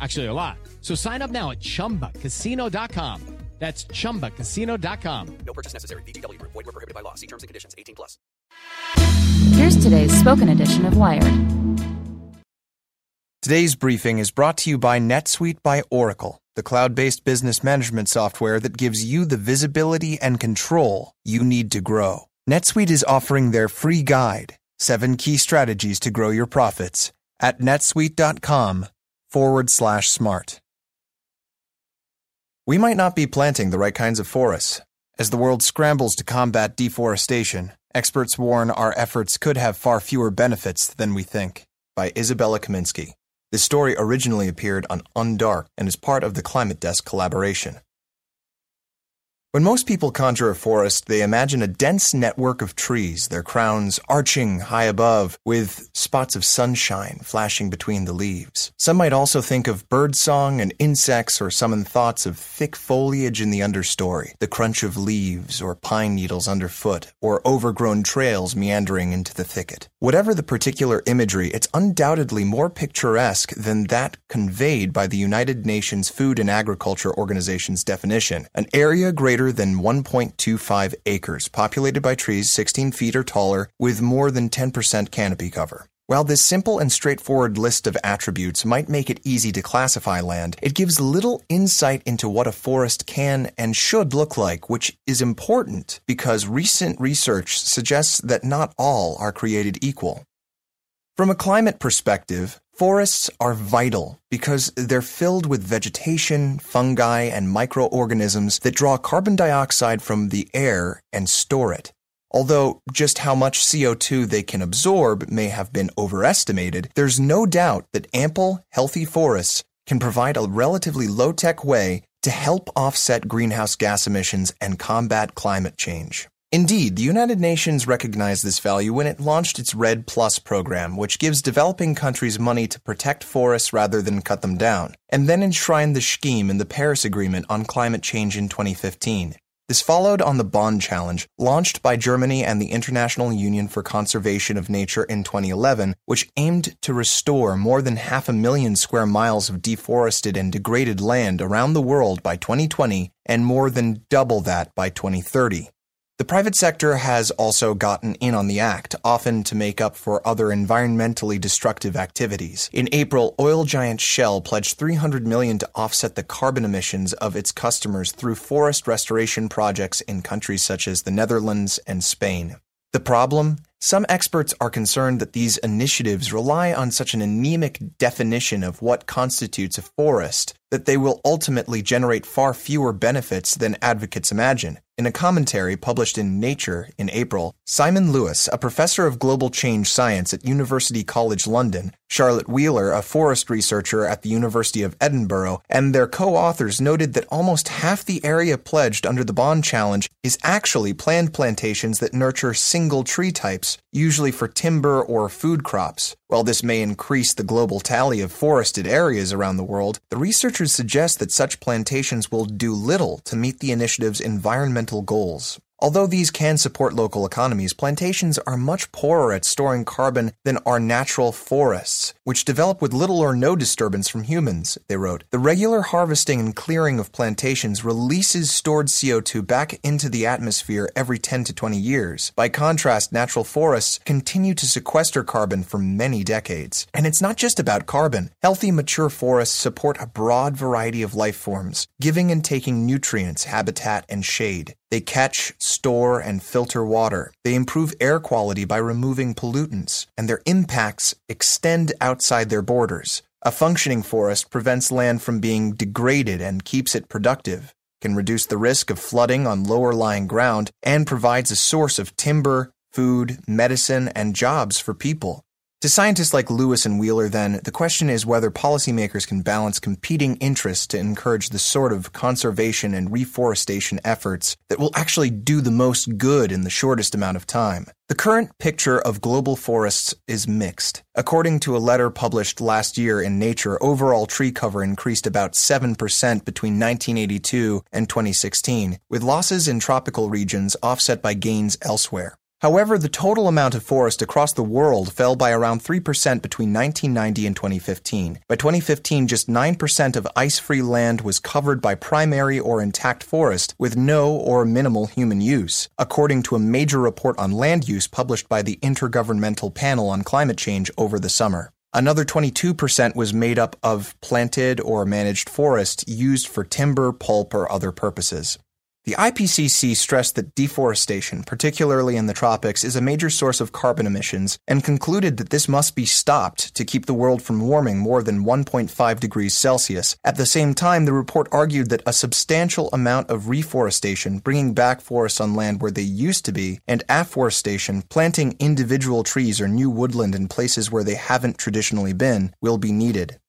Actually, a lot. So sign up now at chumbacasino.com. That's chumbacasino.com. No purchase necessary. VGW Group. Void were prohibited by law. See terms and conditions. 18 plus. Here's today's spoken edition of Wired. Today's briefing is brought to you by NetSuite by Oracle, the cloud based business management software that gives you the visibility and control you need to grow. NetSuite is offering their free guide, Seven Key Strategies to Grow Your Profits, at netsuite.com forward slash smart. We might not be planting the right kinds of forests. As the world scrambles to combat deforestation, experts warn our efforts could have far fewer benefits than we think. By Isabella Kaminski. This story originally appeared on Undark and is part of the Climate Desk collaboration. When most people conjure a forest, they imagine a dense network of trees, their crowns arching high above, with spots of sunshine flashing between the leaves. Some might also think of birdsong and insects, or summon thoughts of thick foliage in the understory, the crunch of leaves or pine needles underfoot, or overgrown trails meandering into the thicket. Whatever the particular imagery, it's undoubtedly more picturesque than that conveyed by the United Nations Food and Agriculture Organization's definition, an area greater than 1.25 acres, populated by trees 16 feet or taller, with more than 10% canopy cover. While this simple and straightforward list of attributes might make it easy to classify land, it gives little insight into what a forest can and should look like, which is important because recent research suggests that not all are created equal. From a climate perspective, forests are vital because they're filled with vegetation, fungi, and microorganisms that draw carbon dioxide from the air and store it. Although just how much CO2 they can absorb may have been overestimated, there's no doubt that ample, healthy forests can provide a relatively low tech way to help offset greenhouse gas emissions and combat climate change. Indeed, the United Nations recognized this value when it launched its REDD Plus program, which gives developing countries money to protect forests rather than cut them down, and then enshrined the scheme in the Paris Agreement on climate change in 2015. This followed on the Bonn Challenge, launched by Germany and the International Union for Conservation of Nature in 2011, which aimed to restore more than half a million square miles of deforested and degraded land around the world by 2020 and more than double that by 2030. The private sector has also gotten in on the act, often to make up for other environmentally destructive activities. In April, oil giant Shell pledged 300 million to offset the carbon emissions of its customers through forest restoration projects in countries such as the Netherlands and Spain. The problem? Some experts are concerned that these initiatives rely on such an anemic definition of what constitutes a forest that they will ultimately generate far fewer benefits than advocates imagine. In a commentary published in Nature in April, Simon Lewis, a professor of global change science at University College London, Charlotte Wheeler, a forest researcher at the University of Edinburgh, and their co-authors noted that almost half the area pledged under the Bonn Challenge is actually planned plantations that nurture single tree types, usually for timber or food crops. While this may increase the global tally of forested areas around the world, the researchers suggest that such plantations will do little to meet the initiative's environmental goals. Although these can support local economies, plantations are much poorer at storing carbon than our natural forests, which develop with little or no disturbance from humans, they wrote. The regular harvesting and clearing of plantations releases stored CO2 back into the atmosphere every 10 to 20 years. By contrast, natural forests continue to sequester carbon for many decades. And it's not just about carbon. Healthy, mature forests support a broad variety of life forms, giving and taking nutrients, habitat, and shade. They catch, store, and filter water. They improve air quality by removing pollutants, and their impacts extend outside their borders. A functioning forest prevents land from being degraded and keeps it productive, can reduce the risk of flooding on lower lying ground, and provides a source of timber, food, medicine, and jobs for people. To scientists like Lewis and Wheeler, then, the question is whether policymakers can balance competing interests to encourage the sort of conservation and reforestation efforts that will actually do the most good in the shortest amount of time. The current picture of global forests is mixed. According to a letter published last year in Nature, overall tree cover increased about 7% between 1982 and 2016, with losses in tropical regions offset by gains elsewhere. However, the total amount of forest across the world fell by around 3% between 1990 and 2015. By 2015, just 9% of ice-free land was covered by primary or intact forest with no or minimal human use, according to a major report on land use published by the Intergovernmental Panel on Climate Change over the summer. Another 22% was made up of planted or managed forest used for timber, pulp, or other purposes. The IPCC stressed that deforestation, particularly in the tropics, is a major source of carbon emissions and concluded that this must be stopped to keep the world from warming more than 1.5 degrees Celsius. At the same time, the report argued that a substantial amount of reforestation, bringing back forests on land where they used to be, and afforestation, planting individual trees or new woodland in places where they haven't traditionally been, will be needed.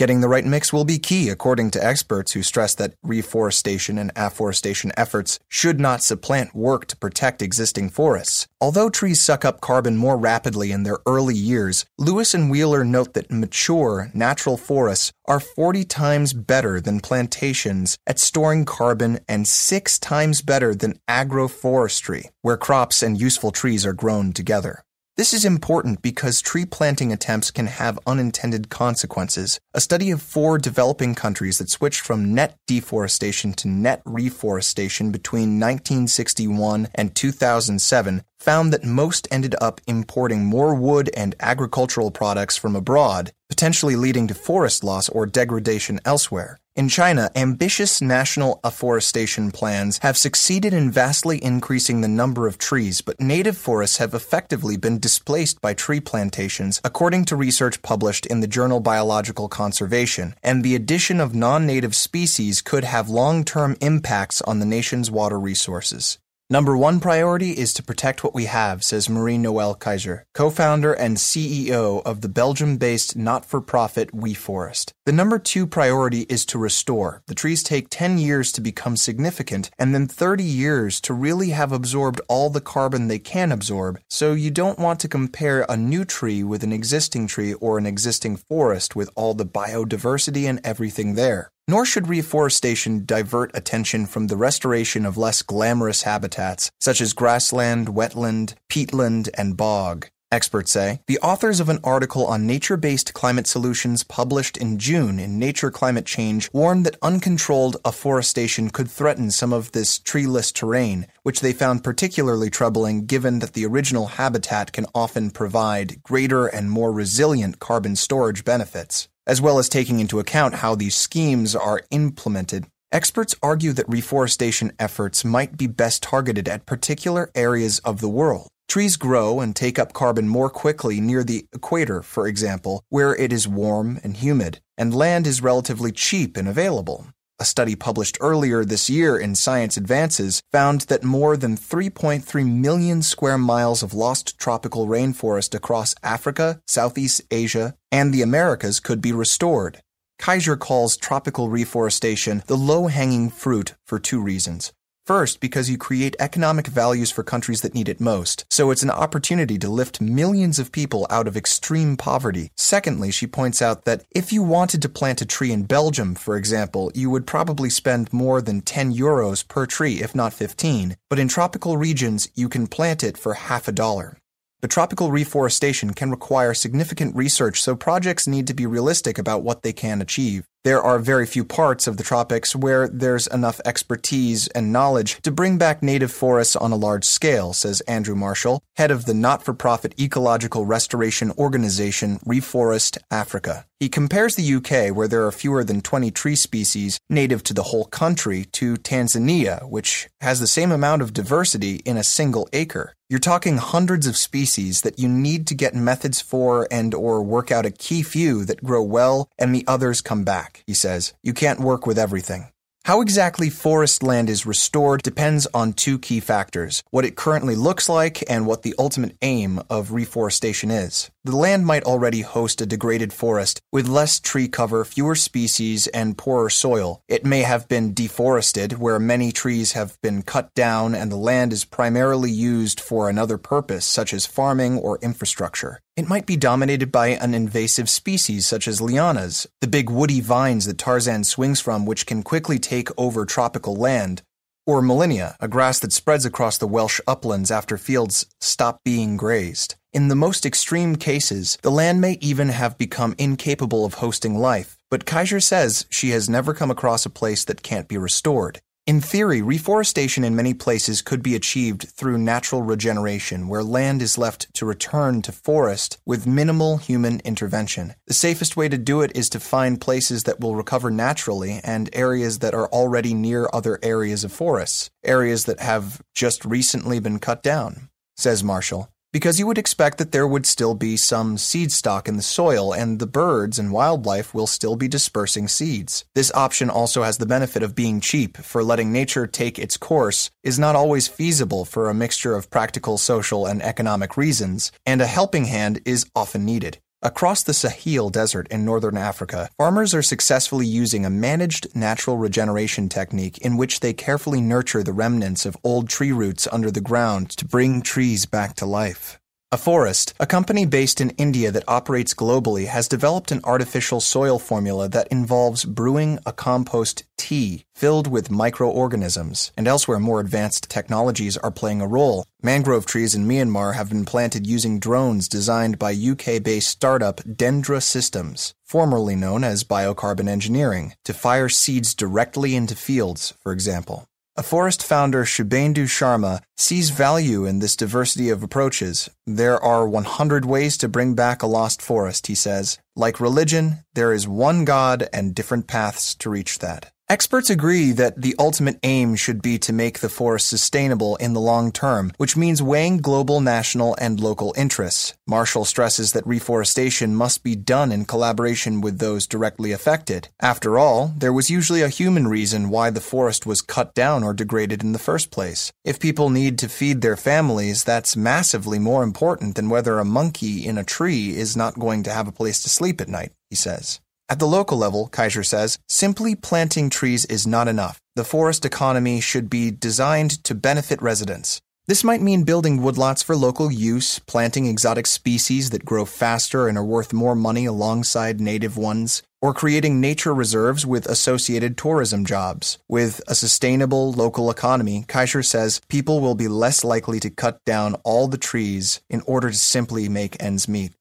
Getting the right mix will be key, according to experts who stress that reforestation and afforestation efforts should not supplant work to protect existing forests. Although trees suck up carbon more rapidly in their early years, Lewis and Wheeler note that mature, natural forests are 40 times better than plantations at storing carbon and six times better than agroforestry, where crops and useful trees are grown together. This is important because tree planting attempts can have unintended consequences. A study of four developing countries that switched from net deforestation to net reforestation between 1961 and 2007 found that most ended up importing more wood and agricultural products from abroad, potentially leading to forest loss or degradation elsewhere. In China, ambitious national afforestation plans have succeeded in vastly increasing the number of trees, but native forests have effectively been displaced by tree plantations, according to research published in the journal Biological Conservation, and the addition of non-native species could have long-term impacts on the nation's water resources. Number one priority is to protect what we have, says Marie Noelle Keijzer, co-founder and CEO of the Belgium-based not-for-profit WeForest. The number two priority is to restore. The trees take 10 years to become significant and then 30 years to really have absorbed all the carbon they can absorb, so you don't want to compare a new tree with an existing tree or an existing forest with all the biodiversity and everything there. Nor should reforestation divert attention from the restoration of less glamorous habitats, such as grassland, wetland, peatland, and bog. Experts say the authors of an article on nature based climate solutions published in June in Nature Climate Change warned that uncontrolled afforestation could threaten some of this treeless terrain, which they found particularly troubling given that the original habitat can often provide greater and more resilient carbon storage benefits as well as taking into account how these schemes are implemented. Experts argue that reforestation efforts might be best targeted at particular areas of the world. Trees grow and take up carbon more quickly near the equator, for example, where it is warm and humid, and land is relatively cheap and available. A study published earlier this year in Science Advances found that more than 3.3 million square miles of lost tropical rainforest across Africa, Southeast Asia, and the Americas could be restored. Keijzer calls tropical reforestation the low hanging fruit for two reasons. First, because you create economic values for countries that need it most, so it's an opportunity to lift millions of people out of extreme poverty. Secondly, she points out that if you wanted to plant a tree in Belgium, for example, you would probably spend more than 10 euros per tree, if not 15. But in tropical regions, you can plant it for half a dollar. But tropical reforestation can require significant research, so projects need to be realistic about what they can achieve. There are very few parts of the tropics where there's enough expertise and knowledge to bring back native forests on a large scale, says Andrew Marshall, head of the not for profit ecological restoration organization Reforest Africa. He compares the UK, where there are fewer than 20 tree species native to the whole country, to Tanzania, which has the same amount of diversity in a single acre. You're talking hundreds of species that you need to get methods for and or work out a key few that grow well and the others come back, he says. You can't work with everything. How exactly forest land is restored depends on two key factors what it currently looks like and what the ultimate aim of reforestation is. The land might already host a degraded forest with less tree cover, fewer species, and poorer soil. It may have been deforested, where many trees have been cut down and the land is primarily used for another purpose, such as farming or infrastructure. It might be dominated by an invasive species such as lianas, the big woody vines that Tarzan swings from, which can quickly take over tropical land, or Molinia, a grass that spreads across the Welsh uplands after fields stop being grazed. In the most extreme cases, the land may even have become incapable of hosting life, but Keijzer says she has never come across a place that can't be restored. In theory, reforestation in many places could be achieved through natural regeneration, where land is left to return to forest with minimal human intervention. The safest way to do it is to find places that will recover naturally and areas that are already near other areas of forests, areas that have just recently been cut down, says Marshall because you would expect that there would still be some seed stock in the soil and the birds and wildlife will still be dispersing seeds. This option also has the benefit of being cheap, for letting nature take its course is not always feasible for a mixture of practical, social, and economic reasons, and a helping hand is often needed. Across the Sahel Desert in northern Africa, farmers are successfully using a managed natural regeneration technique in which they carefully nurture the remnants of old tree roots under the ground to bring trees back to life. Afforest, a company based in India that operates globally, has developed an artificial soil formula that involves brewing a compost tea filled with microorganisms, and elsewhere more advanced technologies are playing a role. Mangrove trees in Myanmar have been planted using drones designed by UK based startup Dendra Systems, formerly known as Biocarbon Engineering, to fire seeds directly into fields, for example. Afforest founder Shubhendu Sharma sees value in this diversity of approaches. There are 100 ways to bring back a lost forest, he says. Like religion, there is one God and different paths to reach that. Experts agree that the ultimate aim should be to make the forest sustainable in the long term, which means weighing global, national, and local interests. Marshall stresses that reforestation must be done in collaboration with those directly affected. After all, there was usually a human reason why the forest was cut down or degraded in the first place. If people need to feed their families, that's massively more important than whether a monkey in a tree is not going to have a place to sleep at night, he says. At the local level, Keijzer says, simply planting trees is not enough. The forest economy should be designed to benefit residents. This might mean building woodlots for local use, planting exotic species that grow faster and are worth more money alongside native ones, or creating nature reserves with associated tourism jobs. With a sustainable local economy, Keijzer says people will be less likely to cut down all the trees in order to simply make ends meet.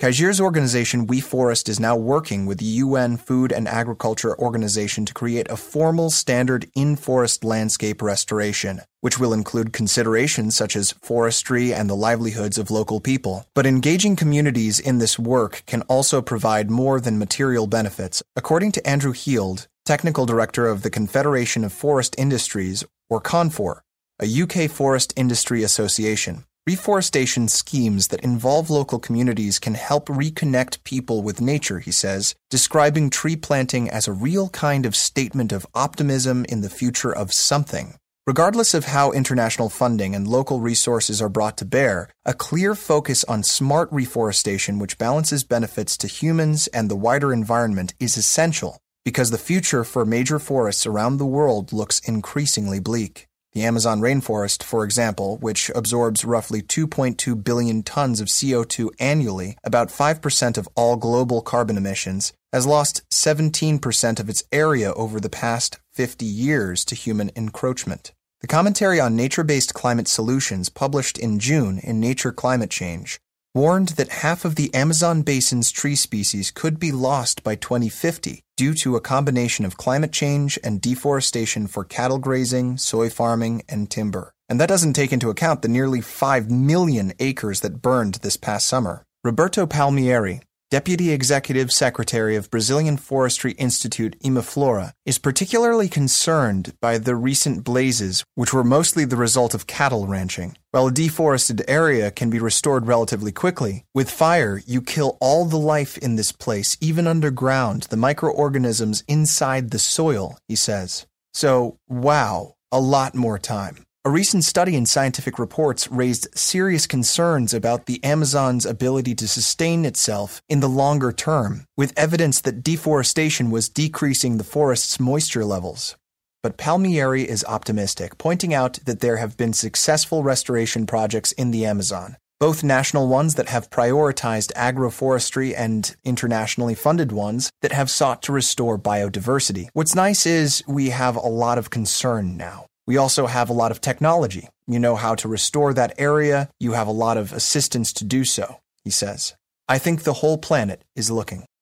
Keijzer's organization We Forest is now working with the UN Food and Agriculture Organization to create a formal standard in forest landscape restoration, which will include considerations such as forestry and the livelihoods of local people. But engaging communities in this work can also provide more than material benefits. According to Andrew Heald, technical director of the Confederation of Forest Industries, or CONFOR, a UK forest industry association. Reforestation schemes that involve local communities can help reconnect people with nature, he says, describing tree planting as a real kind of statement of optimism in the future of something. Regardless of how international funding and local resources are brought to bear, a clear focus on smart reforestation which balances benefits to humans and the wider environment is essential because the future for major forests around the world looks increasingly bleak. The Amazon rainforest, for example, which absorbs roughly 2.2 billion tons of CO2 annually, about 5% of all global carbon emissions, has lost 17% of its area over the past 50 years to human encroachment. The commentary on nature based climate solutions published in June in Nature Climate Change warned that half of the Amazon basin's tree species could be lost by 2050 due to a combination of climate change and deforestation for cattle grazing, soy farming, and timber. And that doesn't take into account the nearly 5 million acres that burned this past summer. Roberto Palmieri, Deputy Executive Secretary of Brazilian Forestry Institute Imaflora, is particularly concerned by the recent blazes, which were mostly the result of cattle ranching. While a deforested area can be restored relatively quickly, with fire, you kill all the life in this place, even underground, the microorganisms inside the soil, he says. So, wow, a lot more time. A recent study in Scientific Reports raised serious concerns about the Amazon's ability to sustain itself in the longer term, with evidence that deforestation was decreasing the forest's moisture levels. But Palmieri is optimistic, pointing out that there have been successful restoration projects in the Amazon, both national ones that have prioritized agroforestry and internationally funded ones that have sought to restore biodiversity. What's nice is we have a lot of concern now. We also have a lot of technology. You know how to restore that area. You have a lot of assistance to do so, he says. I think the whole planet is looking.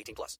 18 plus.